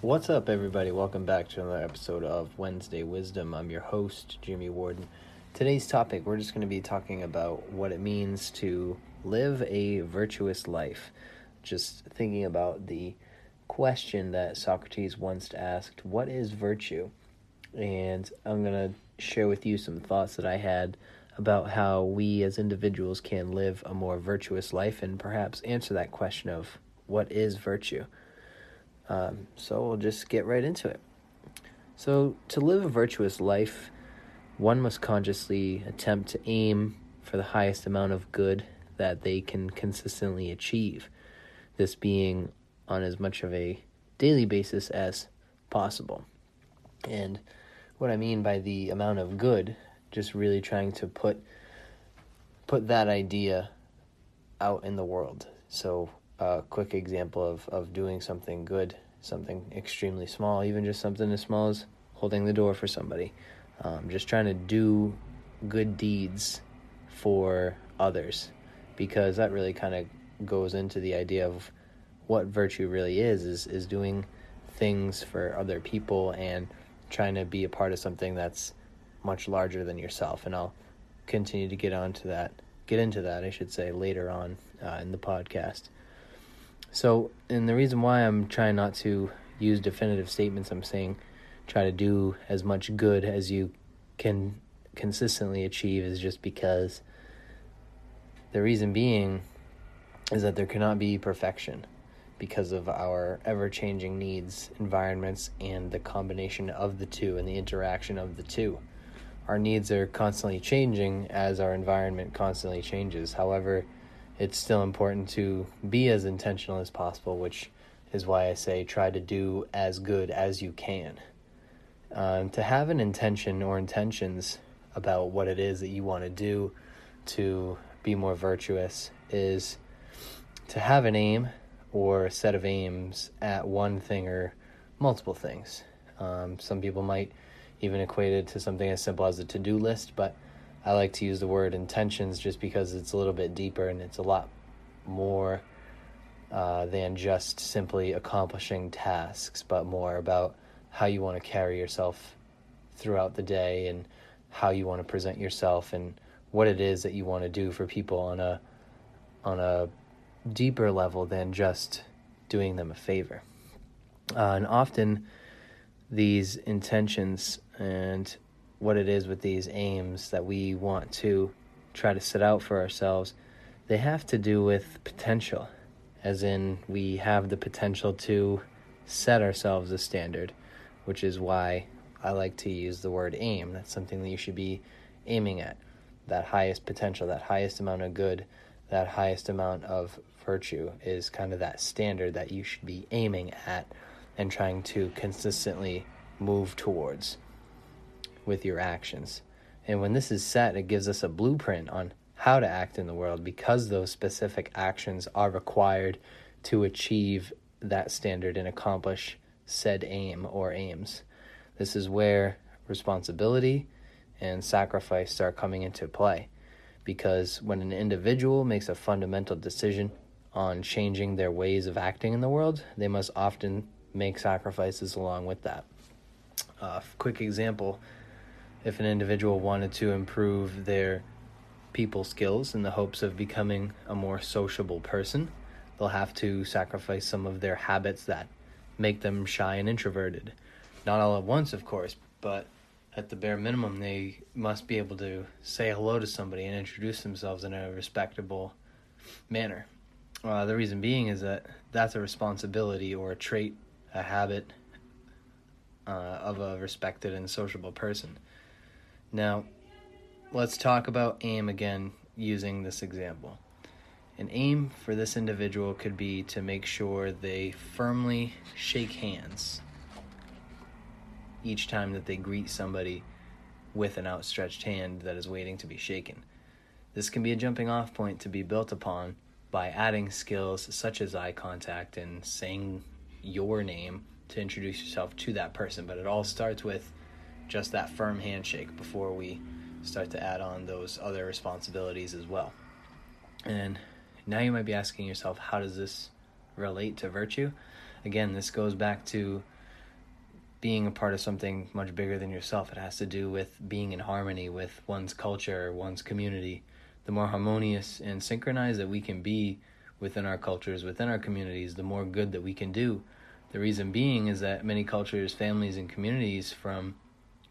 What's up, everybody? Welcome back to another episode of Wednesday Wisdom. I'm your host, Jimmy Warden. Today's topic, we're just going to be talking about what it means to live a virtuous life. Just thinking about the question that Socrates once asked What is virtue? And I'm going to share with you some thoughts that I had about how we as individuals can live a more virtuous life and perhaps answer that question of what is virtue. Um, so we'll just get right into it. So, to live a virtuous life, one must consciously attempt to aim for the highest amount of good that they can consistently achieve, this being on as much of a daily basis as possible. And what I mean by the amount of good, just really trying to put put that idea out in the world. So a quick example of, of doing something good, something extremely small, even just something as small as holding the door for somebody. Um, just trying to do good deeds for others because that really kind of goes into the idea of what virtue really is is is doing things for other people and trying to be a part of something that's much larger than yourself and I'll continue to get onto that get into that I should say later on uh, in the podcast so, and the reason why I'm trying not to use definitive statements, I'm saying try to do as much good as you can consistently achieve is just because the reason being is that there cannot be perfection because of our ever changing needs, environments, and the combination of the two and the interaction of the two. Our needs are constantly changing as our environment constantly changes. However, it's still important to be as intentional as possible, which is why I say try to do as good as you can. Um, to have an intention or intentions about what it is that you want to do to be more virtuous is to have an aim or a set of aims at one thing or multiple things. Um, some people might even equate it to something as simple as a to do list, but I like to use the word intentions just because it's a little bit deeper and it's a lot more uh, than just simply accomplishing tasks, but more about how you want to carry yourself throughout the day and how you want to present yourself and what it is that you want to do for people on a on a deeper level than just doing them a favor. Uh, and often these intentions and what it is with these aims that we want to try to set out for ourselves, they have to do with potential, as in we have the potential to set ourselves a standard, which is why I like to use the word aim. That's something that you should be aiming at. That highest potential, that highest amount of good, that highest amount of virtue is kind of that standard that you should be aiming at and trying to consistently move towards with your actions. And when this is set, it gives us a blueprint on how to act in the world because those specific actions are required to achieve that standard and accomplish said aim or aims. This is where responsibility and sacrifice start coming into play because when an individual makes a fundamental decision on changing their ways of acting in the world, they must often make sacrifices along with that. Uh, quick example if an individual wanted to improve their people skills in the hopes of becoming a more sociable person, they'll have to sacrifice some of their habits that make them shy and introverted. Not all at once, of course, but at the bare minimum, they must be able to say hello to somebody and introduce themselves in a respectable manner. Uh, the reason being is that that's a responsibility or a trait, a habit uh, of a respected and sociable person. Now, let's talk about aim again using this example. An aim for this individual could be to make sure they firmly shake hands each time that they greet somebody with an outstretched hand that is waiting to be shaken. This can be a jumping off point to be built upon by adding skills such as eye contact and saying your name to introduce yourself to that person. But it all starts with just that firm handshake before we start to add on those other responsibilities as well. And now you might be asking yourself, how does this relate to virtue? Again, this goes back to being a part of something much bigger than yourself. It has to do with being in harmony with one's culture, one's community. The more harmonious and synchronized that we can be within our cultures, within our communities, the more good that we can do. The reason being is that many cultures, families, and communities from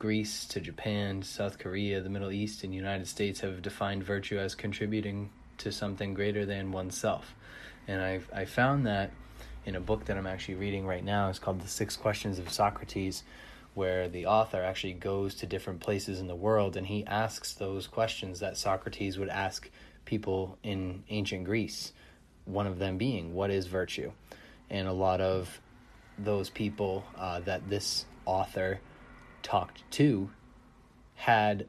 Greece to Japan, South Korea, the Middle East, and United States have defined virtue as contributing to something greater than oneself. And I've I found that in a book that I'm actually reading right now. It's called The Six Questions of Socrates, where the author actually goes to different places in the world and he asks those questions that Socrates would ask people in ancient Greece. One of them being, What is virtue? And a lot of those people uh, that this author talked to had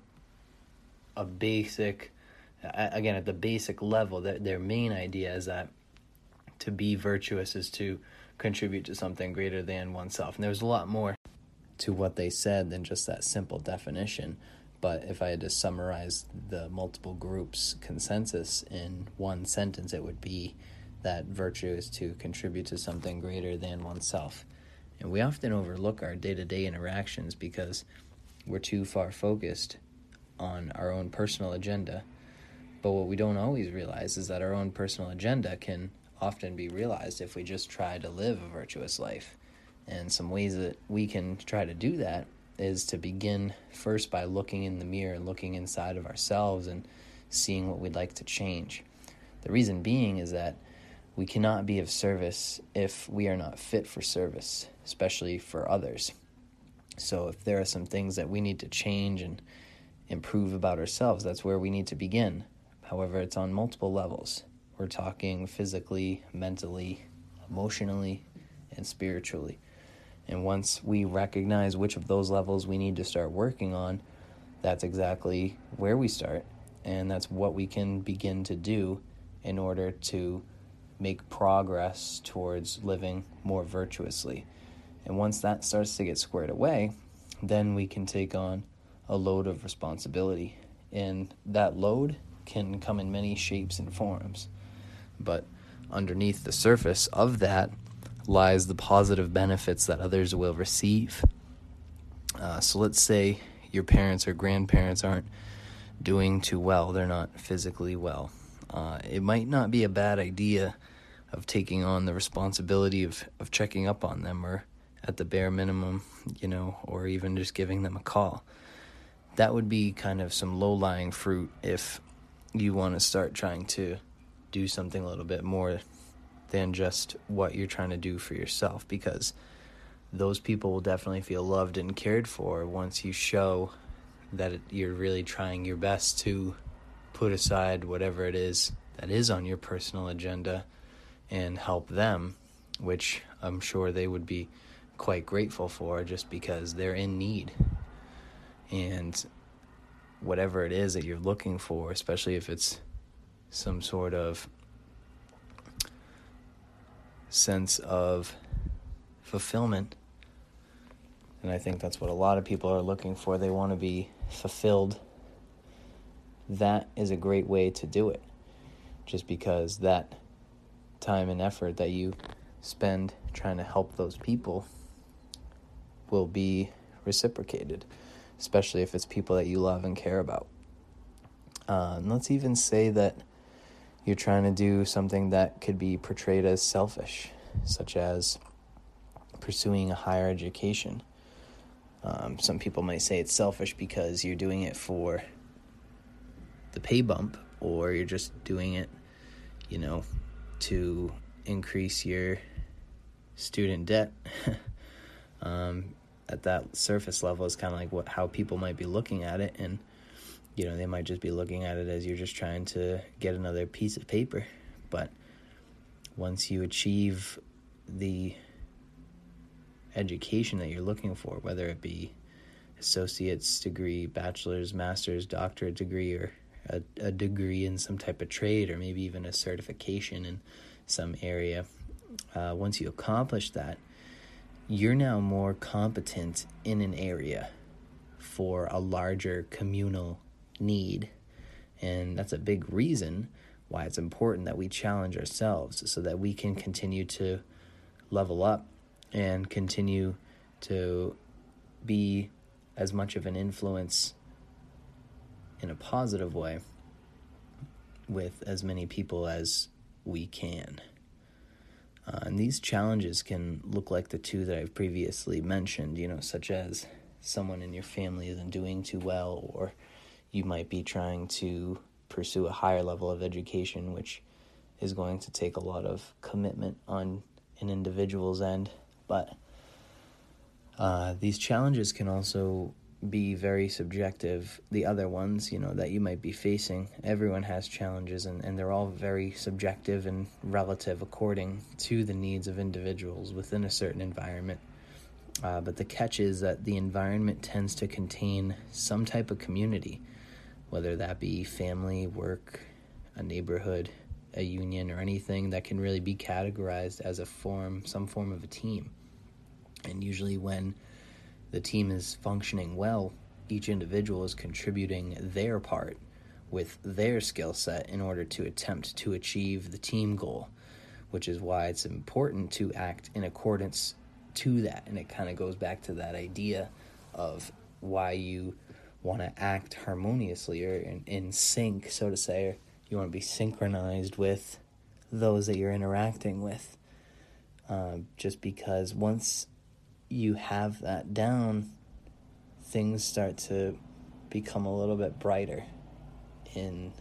a basic, again, at the basic level, that their main idea is that to be virtuous is to contribute to something greater than oneself. And there's a lot more to what they said than just that simple definition. But if I had to summarize the multiple groups' consensus in one sentence, it would be that virtue is to contribute to something greater than oneself. And we often overlook our day to day interactions because we're too far focused on our own personal agenda. But what we don't always realize is that our own personal agenda can often be realized if we just try to live a virtuous life. And some ways that we can try to do that is to begin first by looking in the mirror and looking inside of ourselves and seeing what we'd like to change. The reason being is that we cannot be of service if we are not fit for service, especially for others. So, if there are some things that we need to change and improve about ourselves, that's where we need to begin. However, it's on multiple levels. We're talking physically, mentally, emotionally, and spiritually. And once we recognize which of those levels we need to start working on, that's exactly where we start. And that's what we can begin to do in order to make progress towards living more virtuously. And once that starts to get squared away, then we can take on a load of responsibility. And that load can come in many shapes and forms. But underneath the surface of that lies the positive benefits that others will receive. Uh, so let's say your parents or grandparents aren't doing too well, they're not physically well. Uh, it might not be a bad idea of taking on the responsibility of, of checking up on them or at the bare minimum, you know, or even just giving them a call. That would be kind of some low lying fruit if you want to start trying to do something a little bit more than just what you're trying to do for yourself because those people will definitely feel loved and cared for once you show that you're really trying your best to put aside whatever it is that is on your personal agenda and help them, which I'm sure they would be quite grateful for just because they're in need. And whatever it is that you're looking for, especially if it's some sort of sense of fulfillment. And I think that's what a lot of people are looking for. They want to be fulfilled. That is a great way to do it. Just because that time and effort that you spend trying to help those people will be reciprocated, especially if it's people that you love and care about. Uh, and let's even say that you're trying to do something that could be portrayed as selfish, such as pursuing a higher education. Um, some people might say it's selfish because you're doing it for the pay bump, or you're just doing it, you know, to increase your student debt. um, at that surface level is kind of like what how people might be looking at it, and you know they might just be looking at it as you're just trying to get another piece of paper. But once you achieve the education that you're looking for, whether it be associate's degree, bachelor's, master's, doctorate degree, or a, a degree in some type of trade or maybe even a certification in some area. Uh, once you accomplish that, you're now more competent in an area for a larger communal need. And that's a big reason why it's important that we challenge ourselves so that we can continue to level up and continue to be as much of an influence in a positive way with as many people as we can. Uh, and these challenges can look like the two that I've previously mentioned, you know, such as someone in your family isn't doing too well, or you might be trying to pursue a higher level of education, which is going to take a lot of commitment on an individual's end. But uh, these challenges can also be very subjective. The other ones, you know, that you might be facing, everyone has challenges and, and they're all very subjective and relative according to the needs of individuals within a certain environment. Uh, but the catch is that the environment tends to contain some type of community, whether that be family, work, a neighborhood, a union, or anything that can really be categorized as a form, some form of a team. And usually, when the team is functioning well, each individual is contributing their part with their skill set in order to attempt to achieve the team goal, which is why it's important to act in accordance to that. And it kind of goes back to that idea of why you want to act harmoniously or in, in sync, so to say, or you want to be synchronized with those that you're interacting with. Uh, just because once you have that down, things start to become a little bit brighter in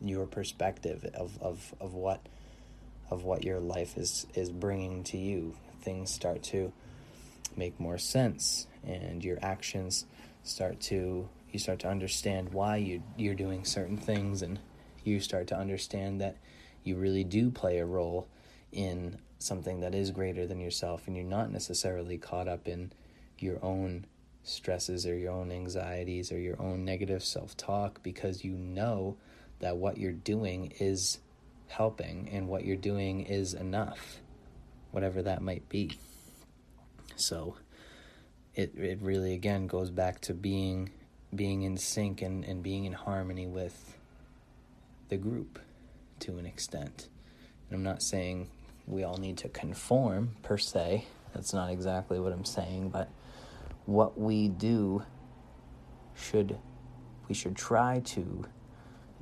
your perspective of, of, of what of what your life is is bringing to you. Things start to make more sense, and your actions start to you start to understand why you you're doing certain things, and you start to understand that you really do play a role in something that is greater than yourself and you're not necessarily caught up in your own stresses or your own anxieties or your own negative self talk because you know that what you're doing is helping and what you're doing is enough, whatever that might be. So it it really again goes back to being being in sync and, and being in harmony with the group to an extent. And I'm not saying we all need to conform per se. That's not exactly what I'm saying, but what we do should we should try to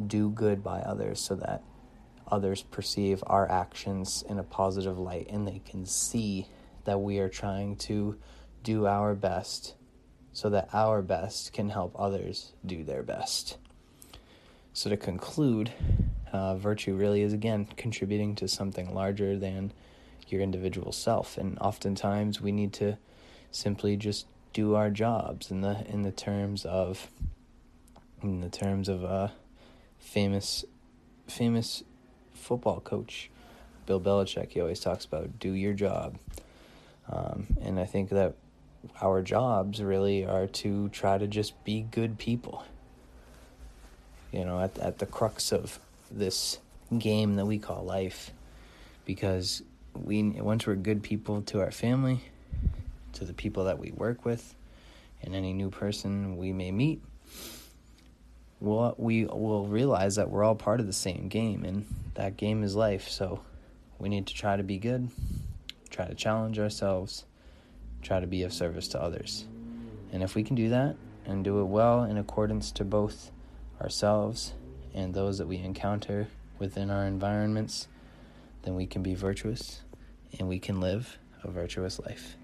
do good by others so that others perceive our actions in a positive light and they can see that we are trying to do our best so that our best can help others do their best. So, to conclude, uh, virtue really is again contributing to something larger than your individual self, and oftentimes we need to simply just do our jobs in the in the terms of in the terms of a famous famous football coach Bill Belichick. He always talks about do your job, um, and I think that our jobs really are to try to just be good people. You know, at at the crux of this game that we call life. Because we once we're good people to our family to the people that we work with and any new person we may meet we'll, we will realize that we're all part of the same game and that game is life. So we need to try to be good try to challenge ourselves try to be of service to others. And if we can do that and do it well in accordance to both ourselves and those that we encounter within our environments, then we can be virtuous and we can live a virtuous life.